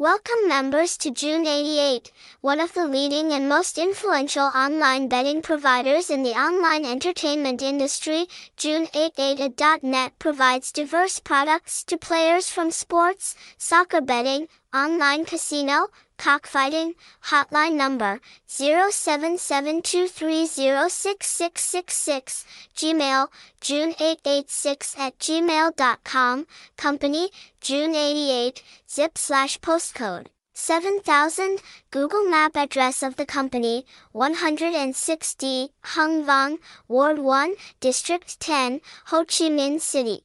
Welcome members to Jun 88, one of the leading and most influential online betting providers in the online entertainment industry. Jun88.net provides diverse products to players from sports, soccer betting, online casino, cockfighting, hotline number 0772306666, Gmail, jun886 at gmail.com, company, Jun88, zip slash postcode. 7000, Google Map address of the company, 160, Hung Vuong, Ward 1, District 10, Ho Chi Minh City.